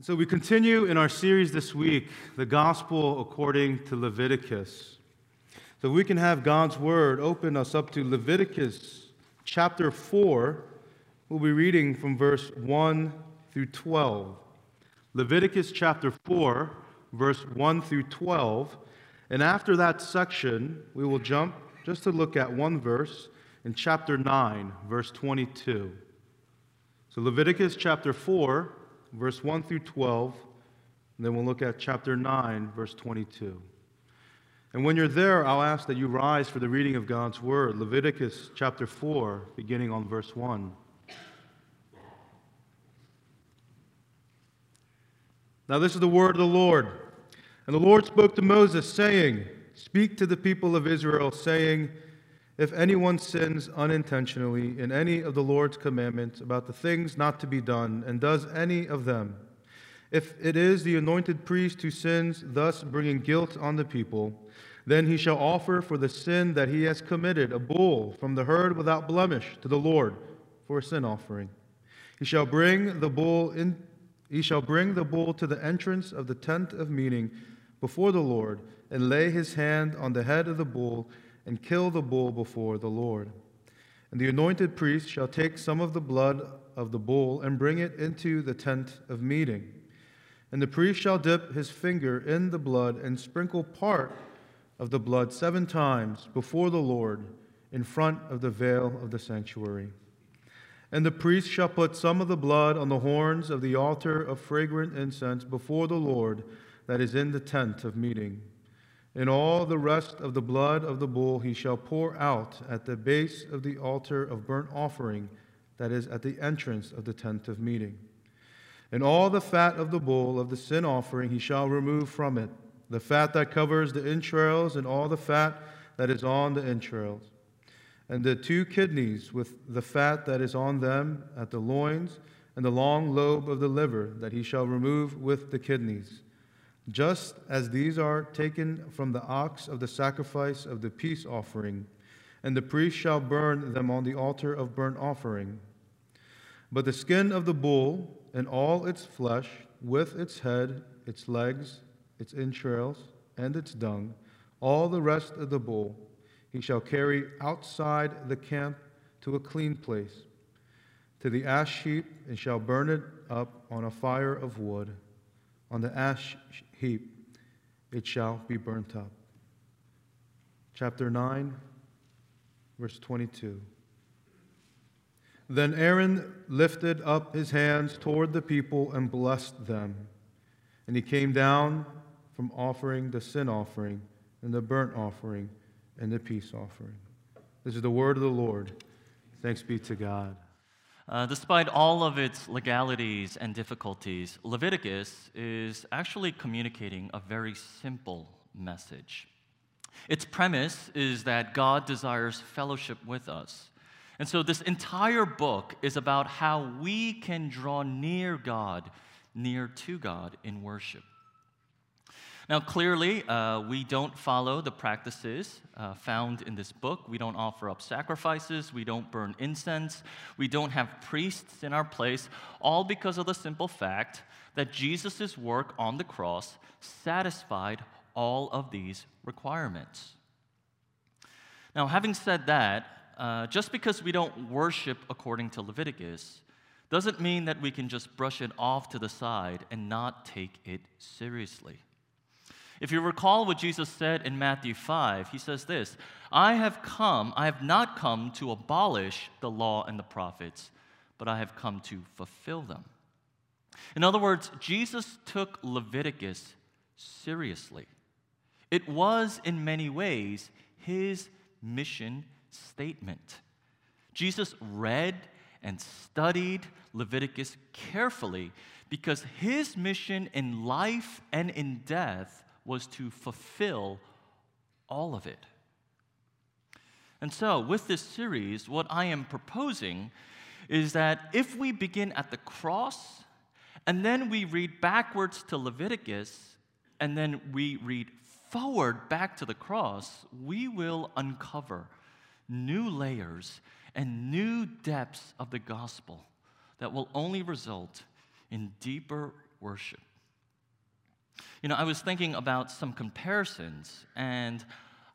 So, we continue in our series this week, The Gospel According to Leviticus. So, we can have God's Word open us up to Leviticus chapter 4. We'll be reading from verse 1 through 12. Leviticus chapter 4, verse 1 through 12. And after that section, we will jump just to look at one verse in chapter 9, verse 22. So, Leviticus chapter 4, verse 1 through 12, and then we'll look at chapter 9, verse 22. And when you're there, I'll ask that you rise for the reading of God's word. Leviticus chapter 4, beginning on verse 1. Now, this is the word of the Lord. And the Lord spoke to Moses, saying, Speak to the people of Israel, saying, If anyone sins unintentionally in any of the Lord's commandments about the things not to be done, and does any of them, if it is the anointed priest who sins, thus bringing guilt on the people, then he shall offer for the sin that he has committed a bull from the herd without blemish to the Lord for a sin offering. He shall bring the bull in he shall bring the bull to the entrance of the tent of meeting before the Lord, and lay his hand on the head of the bull, and kill the bull before the Lord. And the anointed priest shall take some of the blood of the bull and bring it into the tent of meeting. And the priest shall dip his finger in the blood and sprinkle part of the blood seven times before the Lord in front of the veil of the sanctuary. And the priest shall put some of the blood on the horns of the altar of fragrant incense before the Lord that is in the tent of meeting. And all the rest of the blood of the bull he shall pour out at the base of the altar of burnt offering that is at the entrance of the tent of meeting. And all the fat of the bull of the sin offering he shall remove from it, the fat that covers the entrails, and all the fat that is on the entrails and the two kidneys with the fat that is on them at the loins, and the long lobe of the liver that he shall remove with the kidneys. Just as these are taken from the ox of the sacrifice of the peace offering, and the priest shall burn them on the altar of burnt offering. But the skin of the bull and all its flesh, with its head, its legs, its entrails, and its dung, all the rest of the bull, he shall carry outside the camp to a clean place, to the ash heap, and shall burn it up on a fire of wood. On the ash heap it shall be burnt up. Chapter 9, verse 22. Then Aaron lifted up his hands toward the people and blessed them. And he came down from offering the sin offering and the burnt offering and the peace offering. This is the word of the Lord. Thanks be to God. Uh, despite all of its legalities and difficulties, Leviticus is actually communicating a very simple message. Its premise is that God desires fellowship with us. And so, this entire book is about how we can draw near God, near to God in worship. Now, clearly, uh, we don't follow the practices uh, found in this book. We don't offer up sacrifices. We don't burn incense. We don't have priests in our place, all because of the simple fact that Jesus' work on the cross satisfied all of these requirements. Now, having said that, uh, just because we don't worship according to Leviticus doesn't mean that we can just brush it off to the side and not take it seriously. If you recall what Jesus said in Matthew 5, he says this I have come, I have not come to abolish the law and the prophets, but I have come to fulfill them. In other words, Jesus took Leviticus seriously. It was, in many ways, his mission statement. Jesus read and studied Leviticus carefully because his mission in life and in death was to fulfill all of it. And so, with this series, what I am proposing is that if we begin at the cross and then we read backwards to Leviticus and then we read forward back to the cross, we will uncover new layers and new depths of the gospel that will only result in deeper worship. You know, I was thinking about some comparisons, and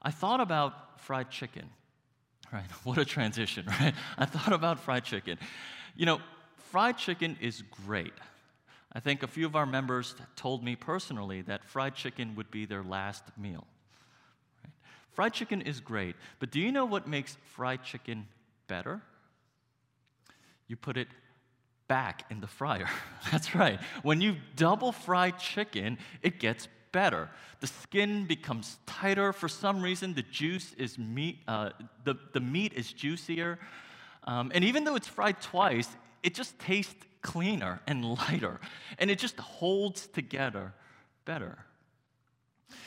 I thought about fried chicken. Right? What a transition, right? I thought about fried chicken. You know, fried chicken is great. I think a few of our members told me personally that fried chicken would be their last meal. Right? Fried chicken is great, but do you know what makes fried chicken better? You put it back in the fryer. That's right. When you double fry chicken, it gets better. The skin becomes tighter. For some reason, the juice is meat, uh, the, the meat is juicier. Um, and even though it's fried twice, it just tastes cleaner and lighter. And it just holds together better.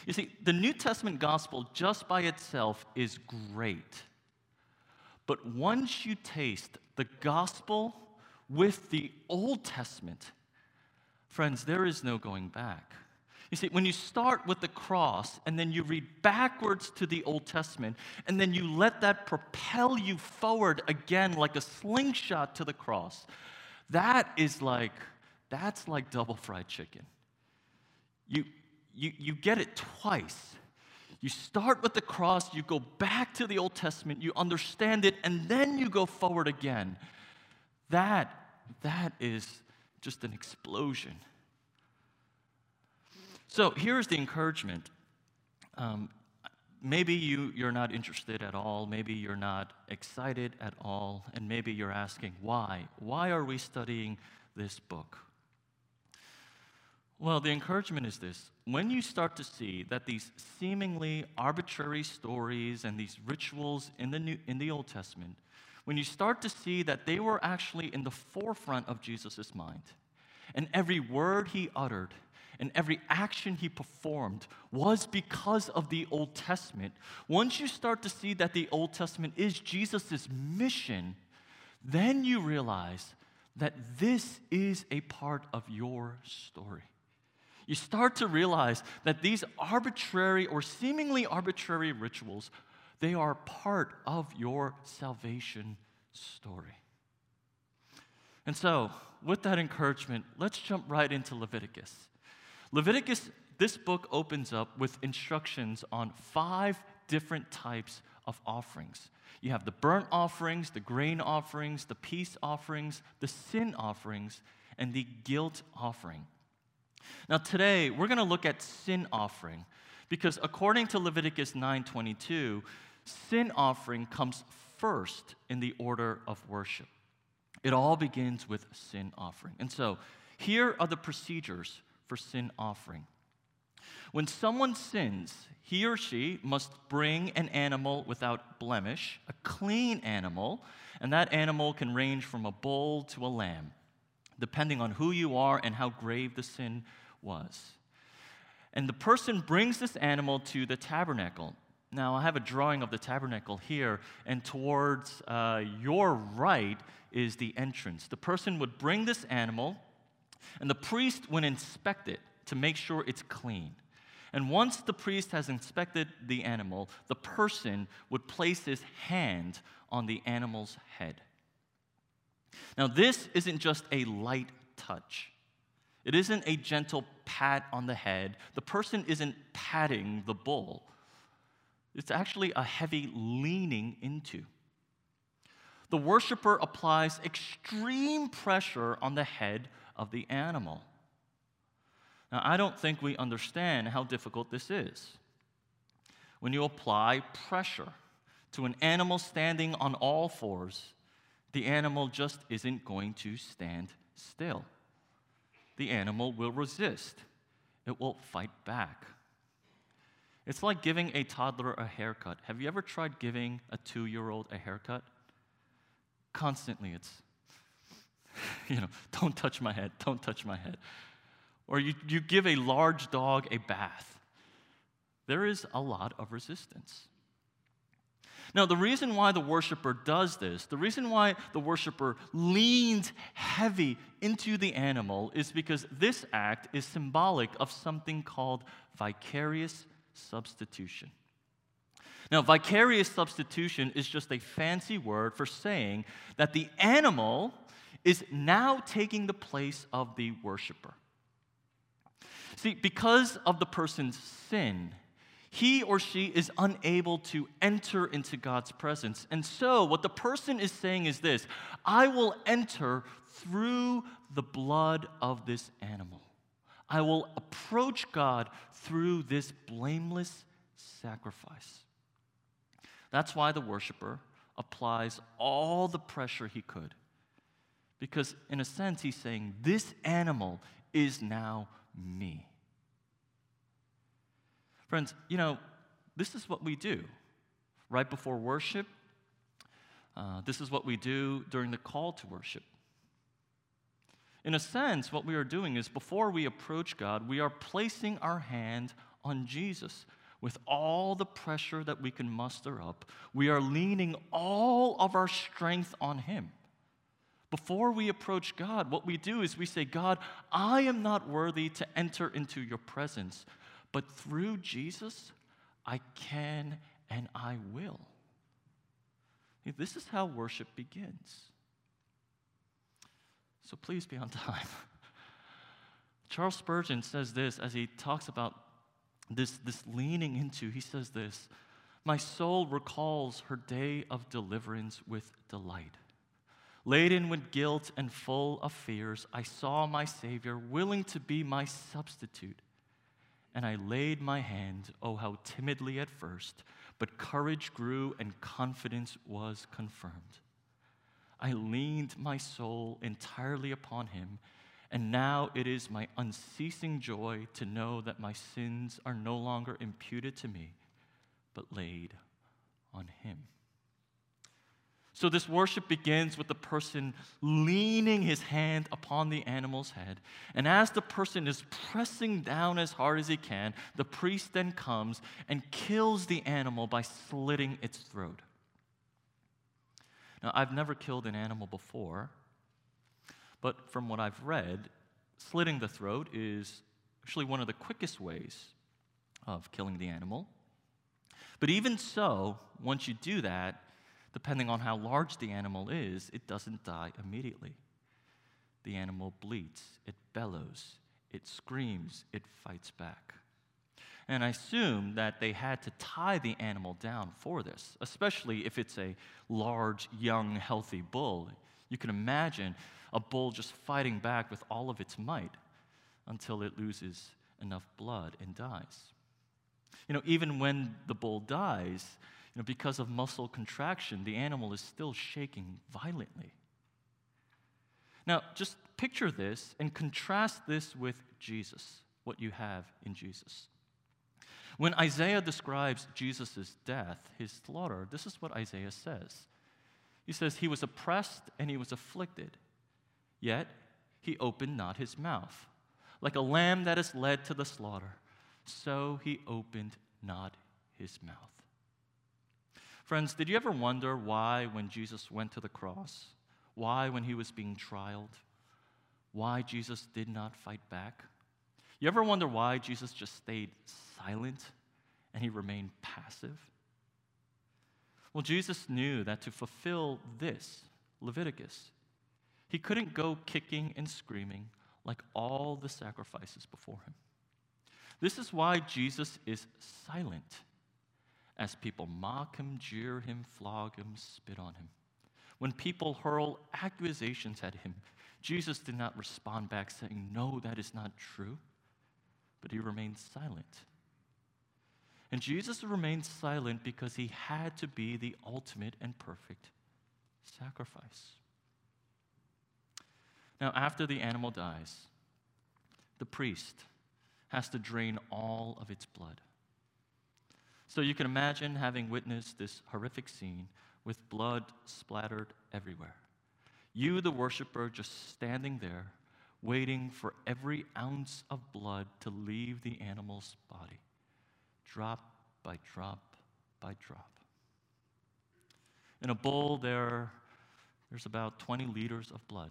You see, the New Testament gospel just by itself is great. But once you taste the gospel with the Old Testament, friends, there is no going back. You see, when you start with the cross and then you read backwards to the Old Testament, and then you let that propel you forward again like a slingshot to the cross, that is like, that's like double fried chicken. You, you, you get it twice. You start with the cross, you go back to the Old Testament, you understand it, and then you go forward again. That, that is just an explosion. So here's the encouragement. Um, maybe you, you're not interested at all. Maybe you're not excited at all. And maybe you're asking, why? Why are we studying this book? Well, the encouragement is this when you start to see that these seemingly arbitrary stories and these rituals in the, New, in the Old Testament, when you start to see that they were actually in the forefront of Jesus' mind, and every word he uttered, and every action he performed was because of the Old Testament. Once you start to see that the Old Testament is Jesus' mission, then you realize that this is a part of your story. You start to realize that these arbitrary or seemingly arbitrary rituals, they are part of your salvation story. And so, with that encouragement, let's jump right into Leviticus. Leviticus, this book opens up with instructions on five different types of offerings. You have the burnt offerings, the grain offerings, the peace offerings, the sin offerings, and the guilt offering. Now today we're going to look at sin offering because according to Leviticus 9:22, sin offering comes first in the order of worship. It all begins with sin offering. And so, here are the procedures for sin offering. When someone sins, he or she must bring an animal without blemish, a clean animal, and that animal can range from a bull to a lamb, depending on who you are and how grave the sin was. And the person brings this animal to the tabernacle. Now, I have a drawing of the tabernacle here, and towards uh, your right is the entrance. The person would bring this animal and the priest would inspect it to make sure it's clean. And once the priest has inspected the animal, the person would place his hand on the animal's head. Now, this isn't just a light touch. It isn't a gentle pat on the head. The person isn't patting the bull. It's actually a heavy leaning into. The worshiper applies extreme pressure on the head of the animal. Now, I don't think we understand how difficult this is. When you apply pressure to an animal standing on all fours, the animal just isn't going to stand still. The animal will resist, it will fight back. It's like giving a toddler a haircut. Have you ever tried giving a two year old a haircut? Constantly, it's you know, don't touch my head, don't touch my head. Or you, you give a large dog a bath. There is a lot of resistance. Now, the reason why the worshiper does this, the reason why the worshiper leans heavy into the animal, is because this act is symbolic of something called vicarious substitution. Now, vicarious substitution is just a fancy word for saying that the animal is now taking the place of the worshiper. See, because of the person's sin, he or she is unable to enter into God's presence. And so, what the person is saying is this I will enter through the blood of this animal. I will approach God through this blameless sacrifice. That's why the worshiper applies all the pressure he could. Because, in a sense, he's saying, This animal is now me. Friends, you know, this is what we do right before worship. Uh, this is what we do during the call to worship. In a sense, what we are doing is before we approach God, we are placing our hand on Jesus with all the pressure that we can muster up. We are leaning all of our strength on Him. Before we approach God, what we do is we say, God, I am not worthy to enter into your presence, but through Jesus, I can and I will. This is how worship begins. So please be on time. Charles Spurgeon says this as he talks about this, this leaning into, he says this My soul recalls her day of deliverance with delight. Laden with guilt and full of fears, I saw my Savior willing to be my substitute and I laid my hand, oh, how timidly at first, but courage grew and confidence was confirmed. I leaned my soul entirely upon him, and now it is my unceasing joy to know that my sins are no longer imputed to me, but laid on him. So, this worship begins with the person leaning his hand upon the animal's head. And as the person is pressing down as hard as he can, the priest then comes and kills the animal by slitting its throat. Now, I've never killed an animal before, but from what I've read, slitting the throat is actually one of the quickest ways of killing the animal. But even so, once you do that, depending on how large the animal is, it doesn't die immediately. The animal bleats, it bellows, it screams, it fights back. And I assume that they had to tie the animal down for this, especially if it's a large, young, healthy bull. You can imagine a bull just fighting back with all of its might until it loses enough blood and dies. You know, even when the bull dies, you know, because of muscle contraction, the animal is still shaking violently. Now, just picture this and contrast this with Jesus, what you have in Jesus. When Isaiah describes Jesus' death, his slaughter, this is what Isaiah says. He says, He was oppressed and he was afflicted, yet he opened not his mouth. Like a lamb that is led to the slaughter, so he opened not his mouth. Friends, did you ever wonder why, when Jesus went to the cross, why, when he was being trialed, why Jesus did not fight back? You ever wonder why Jesus just stayed silent and he remained passive? Well, Jesus knew that to fulfill this, Leviticus, he couldn't go kicking and screaming like all the sacrifices before him. This is why Jesus is silent as people mock him, jeer him, flog him, spit on him. When people hurl accusations at him, Jesus did not respond back saying, No, that is not true, but he remained silent. And Jesus remained silent because he had to be the ultimate and perfect sacrifice. Now, after the animal dies, the priest has to drain all of its blood. So you can imagine having witnessed this horrific scene with blood splattered everywhere. You, the worshiper, just standing there, waiting for every ounce of blood to leave the animal's body, drop by drop by drop. In a bowl, there, there's about 20 liters of blood,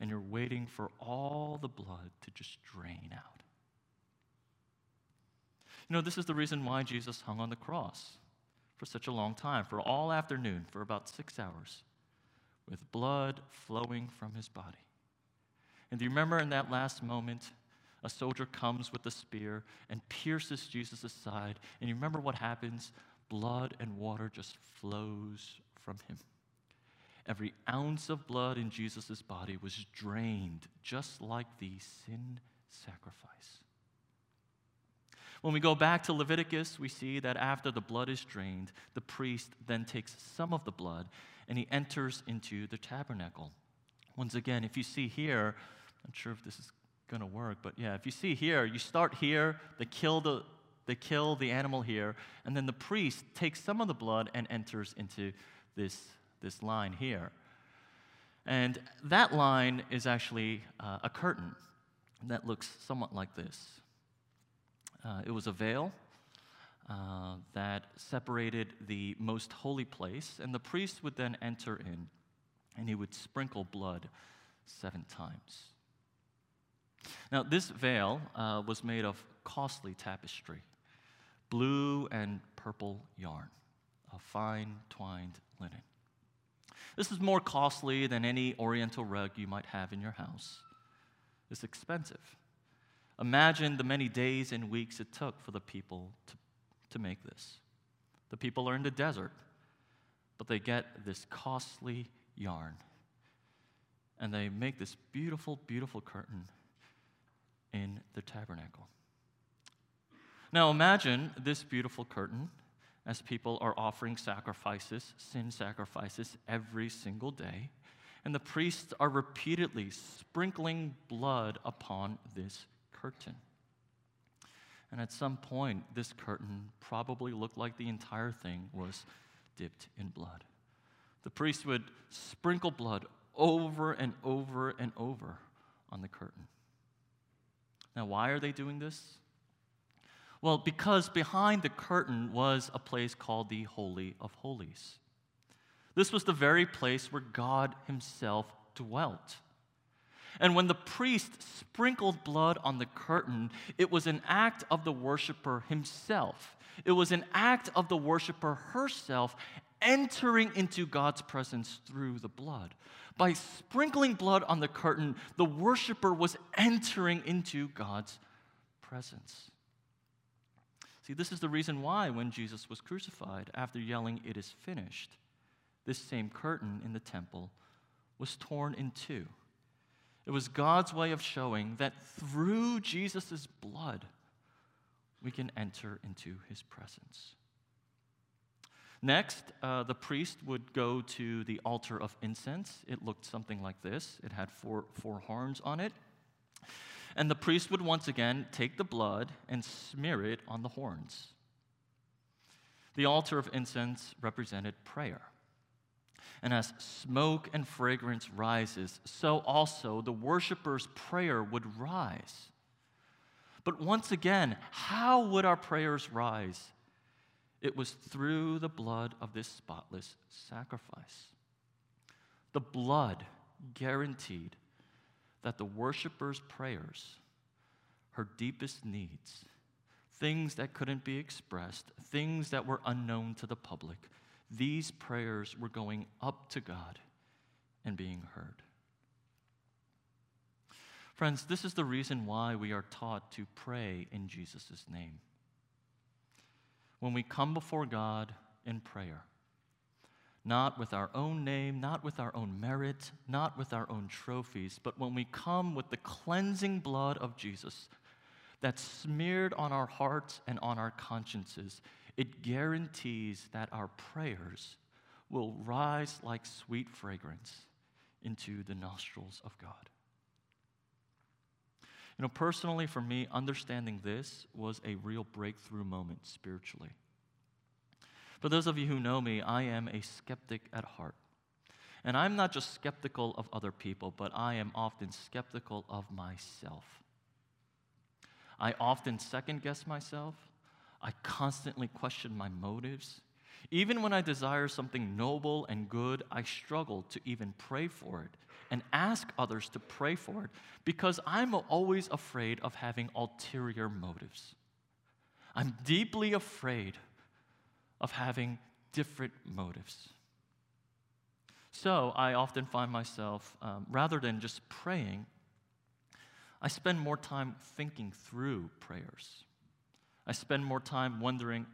and you're waiting for all the blood to just drain out. You know, this is the reason why Jesus hung on the cross for such a long time, for all afternoon, for about six hours, with blood flowing from his body. And do you remember in that last moment a soldier comes with a spear and pierces Jesus' side. And you remember what happens? Blood and water just flows from him. Every ounce of blood in Jesus' body was drained, just like the sin sacrifice. When we go back to Leviticus, we see that after the blood is drained, the priest then takes some of the blood and he enters into the tabernacle. Once again, if you see here, I'm not sure if this is going to work, but yeah, if you see here, you start here, they kill the they kill the animal here, and then the priest takes some of the blood and enters into this, this line here. And that line is actually uh, a curtain that looks somewhat like this. Uh, it was a veil uh, that separated the most holy place, and the priest would then enter in and he would sprinkle blood seven times. Now, this veil uh, was made of costly tapestry, blue and purple yarn, of fine twined linen. This is more costly than any oriental rug you might have in your house. It's expensive. Imagine the many days and weeks it took for the people to, to make this. The people are in the desert, but they get this costly yarn and they make this beautiful, beautiful curtain in the tabernacle. Now imagine this beautiful curtain as people are offering sacrifices, sin sacrifices, every single day. And the priests are repeatedly sprinkling blood upon this curtain. And at some point, this curtain probably looked like the entire thing was dipped in blood. The priest would sprinkle blood over and over and over on the curtain. Now, why are they doing this? Well, because behind the curtain was a place called the Holy of Holies. This was the very place where God Himself dwelt. And when the priest sprinkled blood on the curtain, it was an act of the worshiper himself. It was an act of the worshiper herself entering into God's presence through the blood. By sprinkling blood on the curtain, the worshiper was entering into God's presence. See, this is the reason why when Jesus was crucified, after yelling, It is finished, this same curtain in the temple was torn in two. It was God's way of showing that through Jesus' blood, we can enter into his presence. Next, uh, the priest would go to the altar of incense. It looked something like this it had four, four horns on it. And the priest would once again take the blood and smear it on the horns. The altar of incense represented prayer. And as smoke and fragrance rises, so also the worshiper's prayer would rise. But once again, how would our prayers rise? It was through the blood of this spotless sacrifice. The blood guaranteed that the worshiper's prayers, her deepest needs, things that couldn't be expressed, things that were unknown to the public, these prayers were going up to God and being heard. Friends, this is the reason why we are taught to pray in Jesus' name when we come before God in prayer. Not with our own name, not with our own merit, not with our own trophies, but when we come with the cleansing blood of Jesus that's smeared on our hearts and on our consciences, it guarantees that our prayers will rise like sweet fragrance into the nostrils of God. You know, personally, for me, understanding this was a real breakthrough moment spiritually. For those of you who know me, I am a skeptic at heart. And I'm not just skeptical of other people, but I am often skeptical of myself. I often second guess myself. I constantly question my motives. Even when I desire something noble and good, I struggle to even pray for it and ask others to pray for it because I'm always afraid of having ulterior motives. I'm deeply afraid of having different motives. So I often find myself, um, rather than just praying, I spend more time thinking through prayers. I spend more time wondering,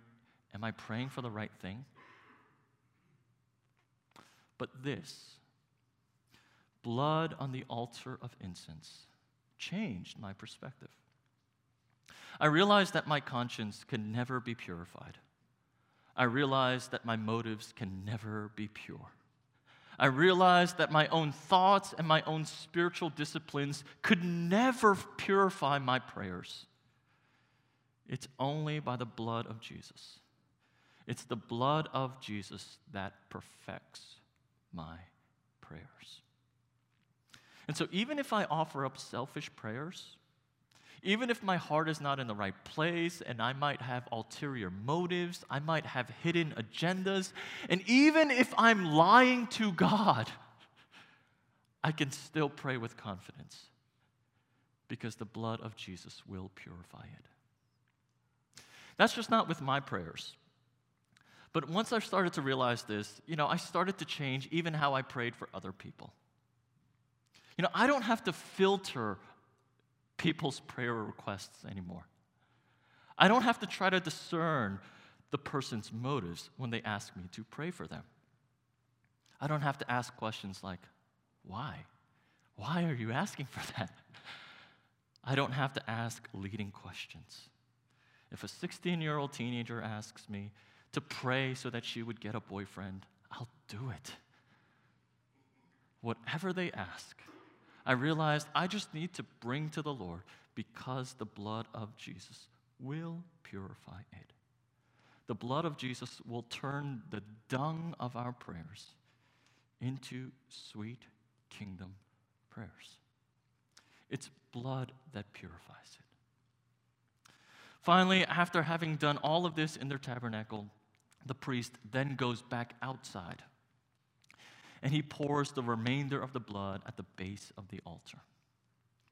am I praying for the right thing? But this, blood on the altar of incense, changed my perspective. I realized that my conscience can never be purified. I realized that my motives can never be pure. I realized that my own thoughts and my own spiritual disciplines could never purify my prayers. It's only by the blood of Jesus. It's the blood of Jesus that perfects my prayers. And so, even if I offer up selfish prayers, even if my heart is not in the right place and I might have ulterior motives, I might have hidden agendas, and even if I'm lying to God, I can still pray with confidence because the blood of Jesus will purify it. That's just not with my prayers. But once I started to realize this, you know, I started to change even how I prayed for other people. You know, I don't have to filter people's prayer requests anymore. I don't have to try to discern the person's motives when they ask me to pray for them. I don't have to ask questions like, why? Why are you asking for that? I don't have to ask leading questions. If a 16 year old teenager asks me to pray so that she would get a boyfriend, I'll do it. Whatever they ask, I realized I just need to bring to the Lord because the blood of Jesus will purify it. The blood of Jesus will turn the dung of our prayers into sweet kingdom prayers. It's blood that purifies it. Finally, after having done all of this in their tabernacle, the priest then goes back outside and he pours the remainder of the blood at the base of the altar.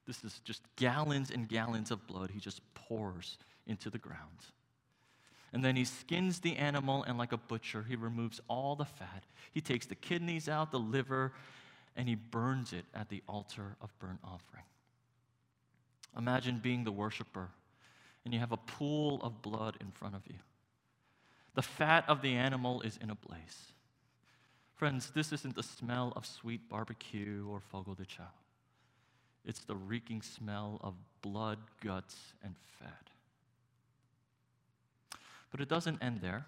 This is just gallons and gallons of blood he just pours into the ground. And then he skins the animal, and like a butcher, he removes all the fat. He takes the kidneys out, the liver, and he burns it at the altar of burnt offering. Imagine being the worshiper, and you have a pool of blood in front of you. The fat of the animal is in a blaze. Friends, this isn't the smell of sweet barbecue or Fogo de Chão. It's the reeking smell of blood, guts, and fat. But it doesn't end there,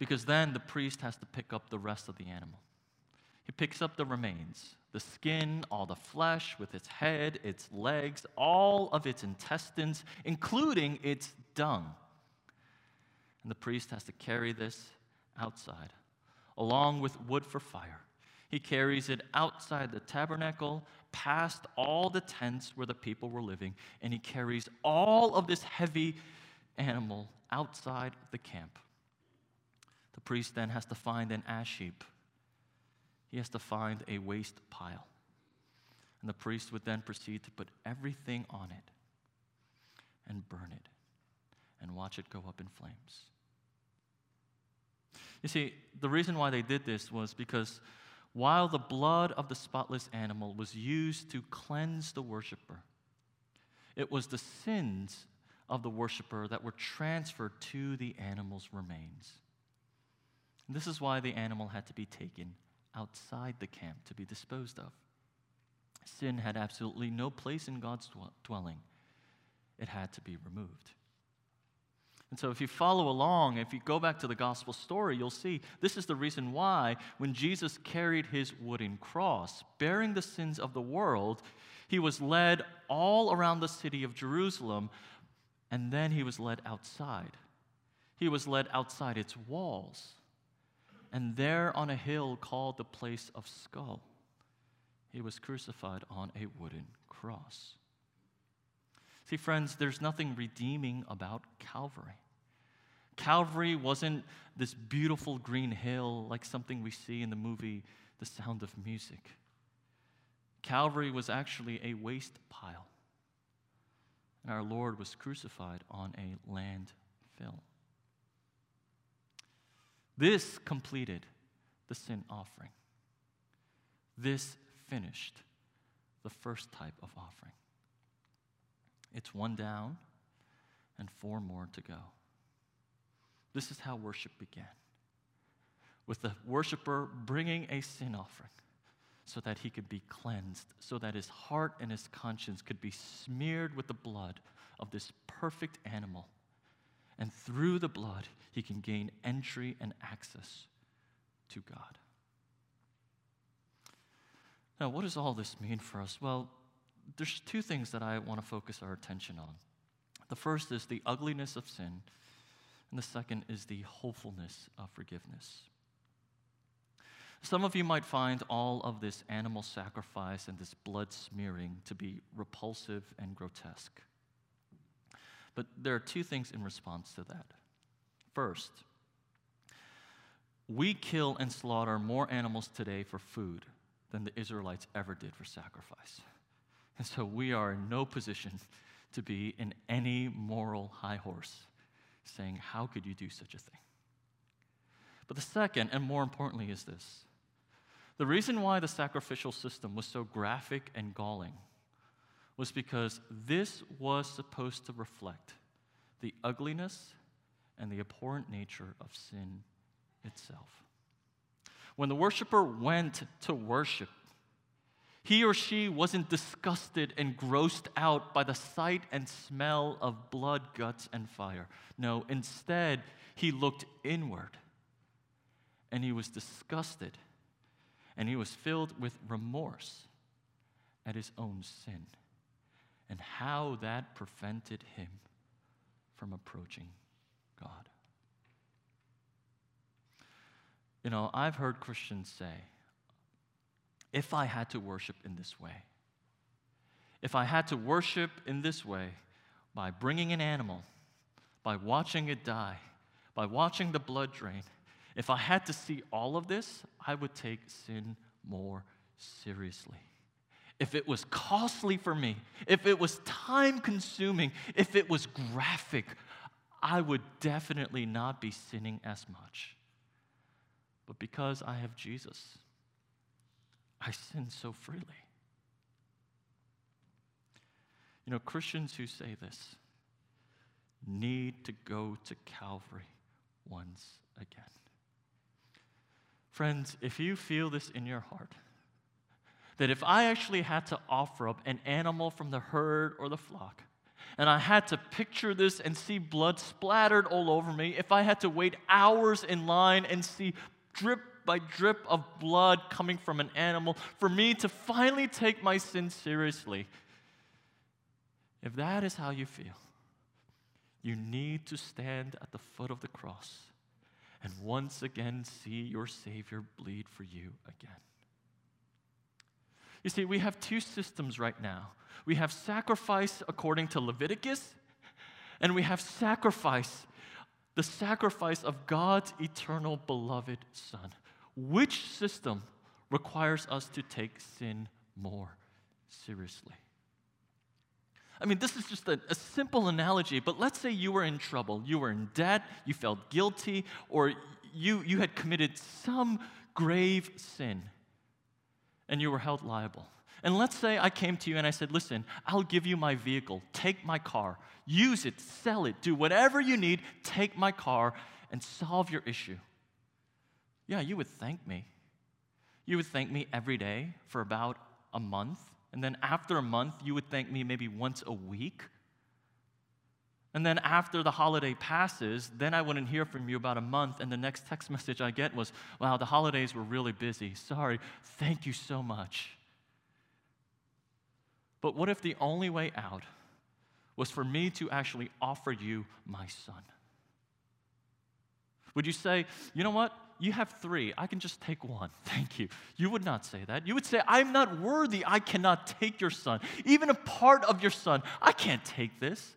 because then the priest has to pick up the rest of the animal. He picks up the remains the skin, all the flesh with its head, its legs, all of its intestines, including its dung. And the priest has to carry this outside along with wood for fire. He carries it outside the tabernacle, past all the tents where the people were living, and he carries all of this heavy animal outside the camp. The priest then has to find an ash heap. He has to find a waste pile. And the priest would then proceed to put everything on it and burn it and watch it go up in flames. You see, the reason why they did this was because while the blood of the spotless animal was used to cleanse the worshiper, it was the sins of the worshiper that were transferred to the animal's remains. And this is why the animal had to be taken outside the camp to be disposed of. Sin had absolutely no place in God's dwelling, it had to be removed. And so, if you follow along, if you go back to the gospel story, you'll see this is the reason why, when Jesus carried his wooden cross, bearing the sins of the world, he was led all around the city of Jerusalem, and then he was led outside. He was led outside its walls. And there on a hill called the place of skull, he was crucified on a wooden cross. See, friends, there's nothing redeeming about Calvary. Calvary wasn't this beautiful green hill like something we see in the movie The Sound of Music. Calvary was actually a waste pile. And our Lord was crucified on a landfill. This completed the sin offering. This finished the first type of offering. It's one down and four more to go. This is how worship began with the worshiper bringing a sin offering so that he could be cleansed, so that his heart and his conscience could be smeared with the blood of this perfect animal. And through the blood, he can gain entry and access to God. Now, what does all this mean for us? Well, there's two things that I want to focus our attention on. The first is the ugliness of sin, and the second is the hopefulness of forgiveness. Some of you might find all of this animal sacrifice and this blood smearing to be repulsive and grotesque. But there are two things in response to that. First, we kill and slaughter more animals today for food than the Israelites ever did for sacrifice. And so we are in no position to be in any moral high horse saying, How could you do such a thing? But the second, and more importantly, is this the reason why the sacrificial system was so graphic and galling was because this was supposed to reflect the ugliness and the abhorrent nature of sin itself. When the worshiper went to worship, he or she wasn't disgusted and grossed out by the sight and smell of blood, guts, and fire. No, instead, he looked inward and he was disgusted and he was filled with remorse at his own sin and how that prevented him from approaching God. You know, I've heard Christians say, if I had to worship in this way, if I had to worship in this way by bringing an animal, by watching it die, by watching the blood drain, if I had to see all of this, I would take sin more seriously. If it was costly for me, if it was time consuming, if it was graphic, I would definitely not be sinning as much. But because I have Jesus, I sin so freely. You know, Christians who say this need to go to Calvary once again. Friends, if you feel this in your heart, that if I actually had to offer up an animal from the herd or the flock, and I had to picture this and see blood splattered all over me, if I had to wait hours in line and see drip by drip of blood coming from an animal, for me to finally take my sin seriously, if that is how you feel, you need to stand at the foot of the cross and once again see your Savior bleed for you again. You see, we have two systems right now. We have sacrifice according to Leviticus, and we have sacrifice, the sacrifice of God's eternal beloved Son. Which system requires us to take sin more seriously? I mean, this is just a, a, simple analogy, but let's say you were in trouble. You were in debt, you felt guilty, or you, you had committed some grave sin and you were held liable. And let's say I came to you and I said, Listen, I'll give you my vehicle, take my car, use it, sell it, do whatever you need, take my car and solve your issue. Yeah, you would thank me. You would thank me every day for about a month and then after a month, you would thank me maybe once a week. And then after the holiday passes, then I wouldn't hear from you about a month. And the next text message I get was, wow, the holidays were really busy. Sorry. Thank you so much. But what if the only way out was for me to actually offer you my son? Would you say, you know what? You have three. I can just take one. Thank you. You would not say that. You would say, I'm not worthy. I cannot take your son. Even a part of your son. I can't take this.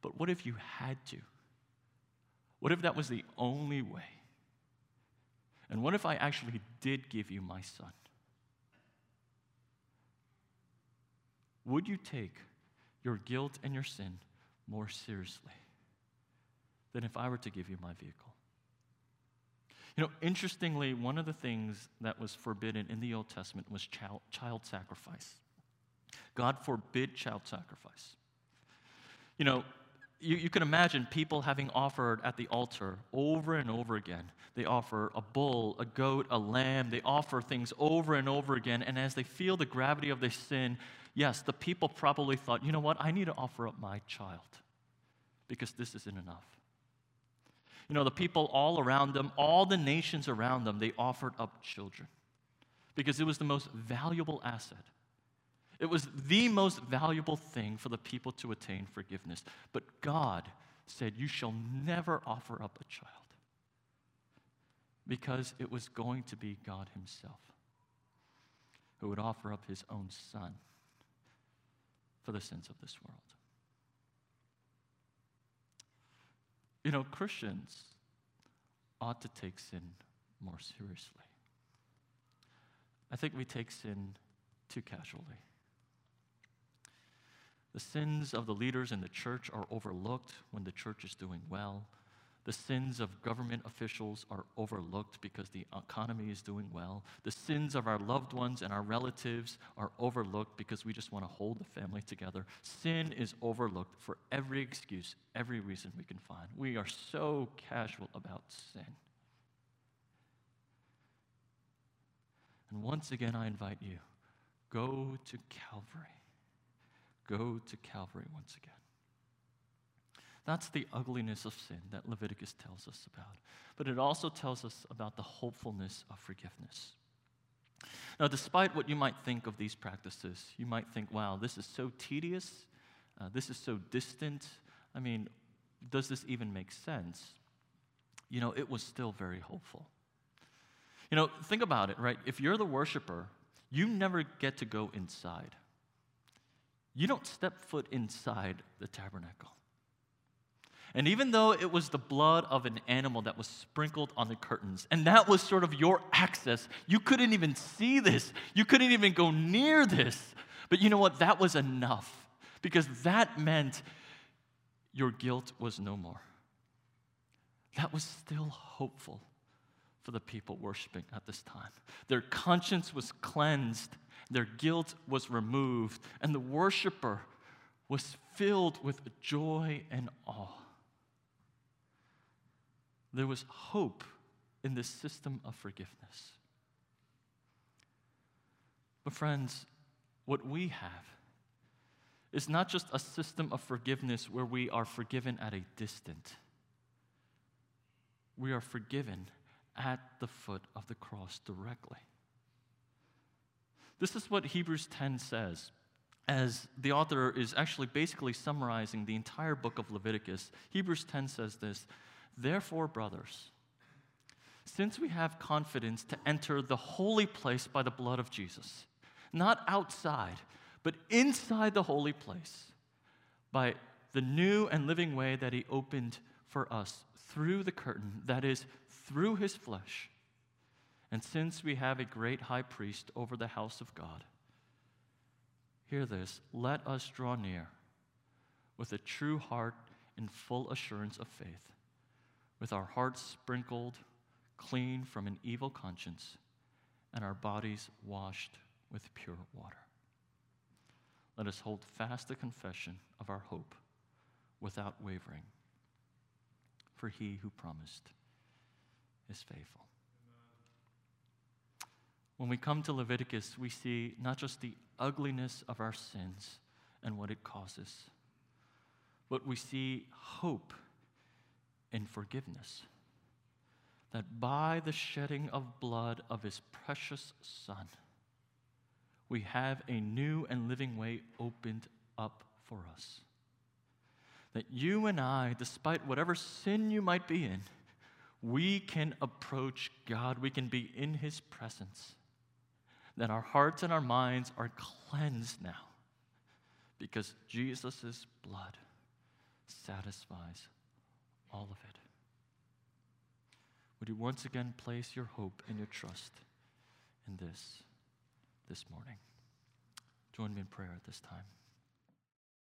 But what if you had to? What if that was the only way? And what if I actually did give you my son? Would you take your guilt and your sin more seriously than if I were to give you my vehicle? You know, interestingly, one of the things that was forbidden in the Old Testament was child, child sacrifice. God forbid child sacrifice. You know, you, you can imagine people having offered at the altar over and over again. They offer a bull, a goat, a lamb. They offer things over and over again. And as they feel the gravity of their sin, yes, the people probably thought, you know what? I need to offer up my child because this isn't enough. You know, the people all around them, all the nations around them, they offered up children because it was the most valuable asset. It was the most valuable thing for the people to attain forgiveness. But God said, You shall never offer up a child because it was going to be God Himself who would offer up His own Son for the sins of this world. You know, Christians ought to take sin more seriously. I think we take sin too casually. The sins of the leaders in the church are overlooked when the church is doing well. The sins of government officials are overlooked because the economy is doing well. The sins of our loved ones and our relatives are overlooked because we just want to hold the family together. Sin is overlooked for every excuse, every reason we can find. We are so casual about sin. And once again, I invite you go to Calvary. Go to Calvary once again. That's the ugliness of sin that Leviticus tells us about. But it also tells us about the hopefulness of forgiveness. Now, despite what you might think of these practices, you might think, wow, this is so tedious, uh, this is so distant. I mean, does this even make sense? You know, it was still very hopeful. You know, think about it, right? If you're the worshiper, you never get to go inside you don't step foot inside the tabernacle. And even though it was the blood of an animal that was sprinkled on the curtains, and that was sort of your access, you couldn't even see this. You couldn't even go near this. But you know what? That was enough because that meant your guilt was no more. That was still hopeful for the people worshiping at this time. Their conscience was cleansed their guilt was removed, and the worshiper was filled with joy and awe. There was hope in this system of forgiveness. But, friends, what we have is not just a system of forgiveness where we are forgiven at a distance. We are forgiven at the foot of the cross directly. This is what Hebrews 10 says, as the author is actually basically summarizing the entire book of Leviticus. Hebrews 10 says this Therefore, brothers, since we have confidence to enter the holy place by the blood of Jesus, not outside, but inside the holy place, by the new and living way that he opened for us through the curtain, that is, through his flesh and since we have a great high priest over the house of God, hear this let us draw near with a true heart and full assurance of faith, with our hearts sprinkled clean from an evil conscience and our bodies washed with pure water. Let us hold fast the confession of our hope without wavering, for he who promised is faithful. When we come to Leviticus, we see not just the ugliness of our sins and what it causes, but we see hope in forgiveness. That by the shedding of blood of his precious Son, we have a new and living way opened up for us. That you and I, despite whatever sin you might be in, we can approach God, we can be in his presence that our hearts and our minds are cleansed now because Jesus' blood satisfies all of it. Would you once again place your hope and your trust in this this morning? Join me in prayer at this time.